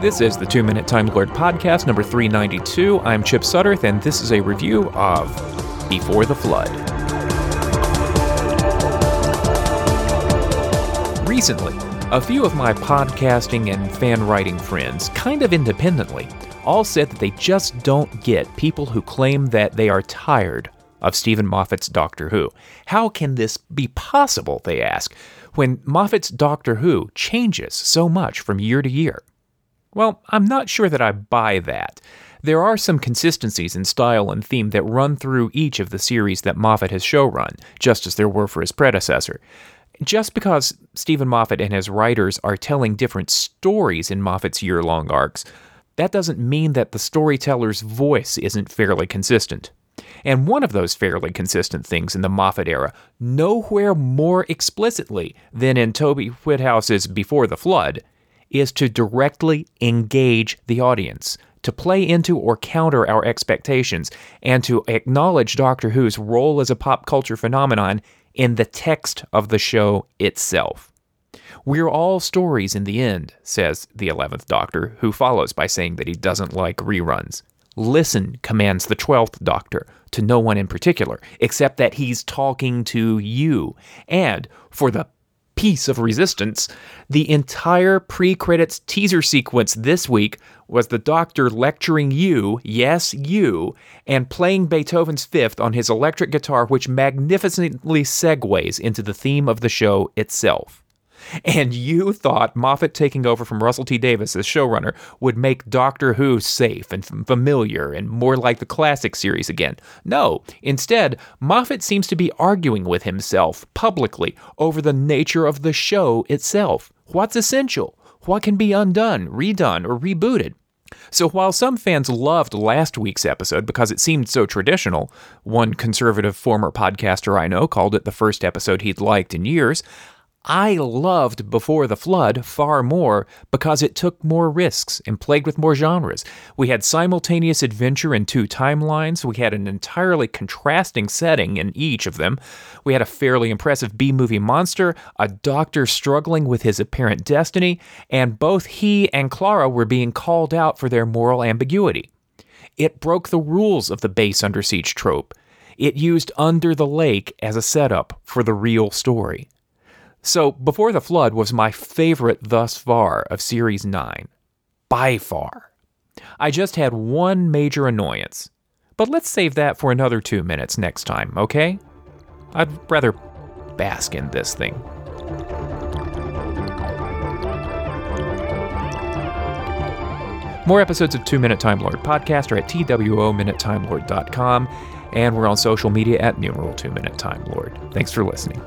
This is the Two Minute Time Lord podcast, number 392. I'm Chip Sudderth, and this is a review of Before the Flood. Recently, a few of my podcasting and fan writing friends, kind of independently, all said that they just don't get people who claim that they are tired of Steven Moffat's Doctor Who. How can this be possible, they ask, when Moffat's Doctor Who changes so much from year to year? Well, I'm not sure that I buy that. There are some consistencies in style and theme that run through each of the series that Moffat has showrun, just as there were for his predecessor. Just because Steven Moffat and his writers are telling different stories in Moffat's year long arcs, that doesn't mean that the storyteller's voice isn't fairly consistent. And one of those fairly consistent things in the Moffat era, nowhere more explicitly than in Toby Whithouse's Before the Flood, is to directly engage the audience, to play into or counter our expectations, and to acknowledge Doctor Who's role as a pop culture phenomenon in the text of the show itself. We're all stories in the end, says the 11th Doctor, who follows by saying that he doesn't like reruns. Listen, commands the 12th Doctor, to no one in particular, except that he's talking to you. And for the piece of resistance, the entire pre credits teaser sequence this week was the Doctor lecturing you, yes, you, and playing Beethoven's Fifth on his electric guitar, which magnificently segues into the theme of the show itself. And you thought Moffat taking over from Russell T Davies as showrunner would make Doctor Who safe and familiar and more like the classic series again. No, instead, Moffat seems to be arguing with himself publicly over the nature of the show itself. What's essential? What can be undone, redone, or rebooted? So while some fans loved last week's episode because it seemed so traditional, one conservative former podcaster I know called it the first episode he'd liked in years, I loved Before the Flood far more because it took more risks and played with more genres. We had simultaneous adventure in two timelines. We had an entirely contrasting setting in each of them. We had a fairly impressive B movie monster, a doctor struggling with his apparent destiny, and both he and Clara were being called out for their moral ambiguity. It broke the rules of the base under siege trope. It used Under the Lake as a setup for the real story. So, Before the Flood was my favorite thus far of Series 9. By far. I just had one major annoyance. But let's save that for another two minutes next time, okay? I'd rather bask in this thing. More episodes of Two Minute Time Lord podcast are at TWOMinuteTimeLord.com, and we're on social media at numeral Two Minute Time Lord. Thanks for listening.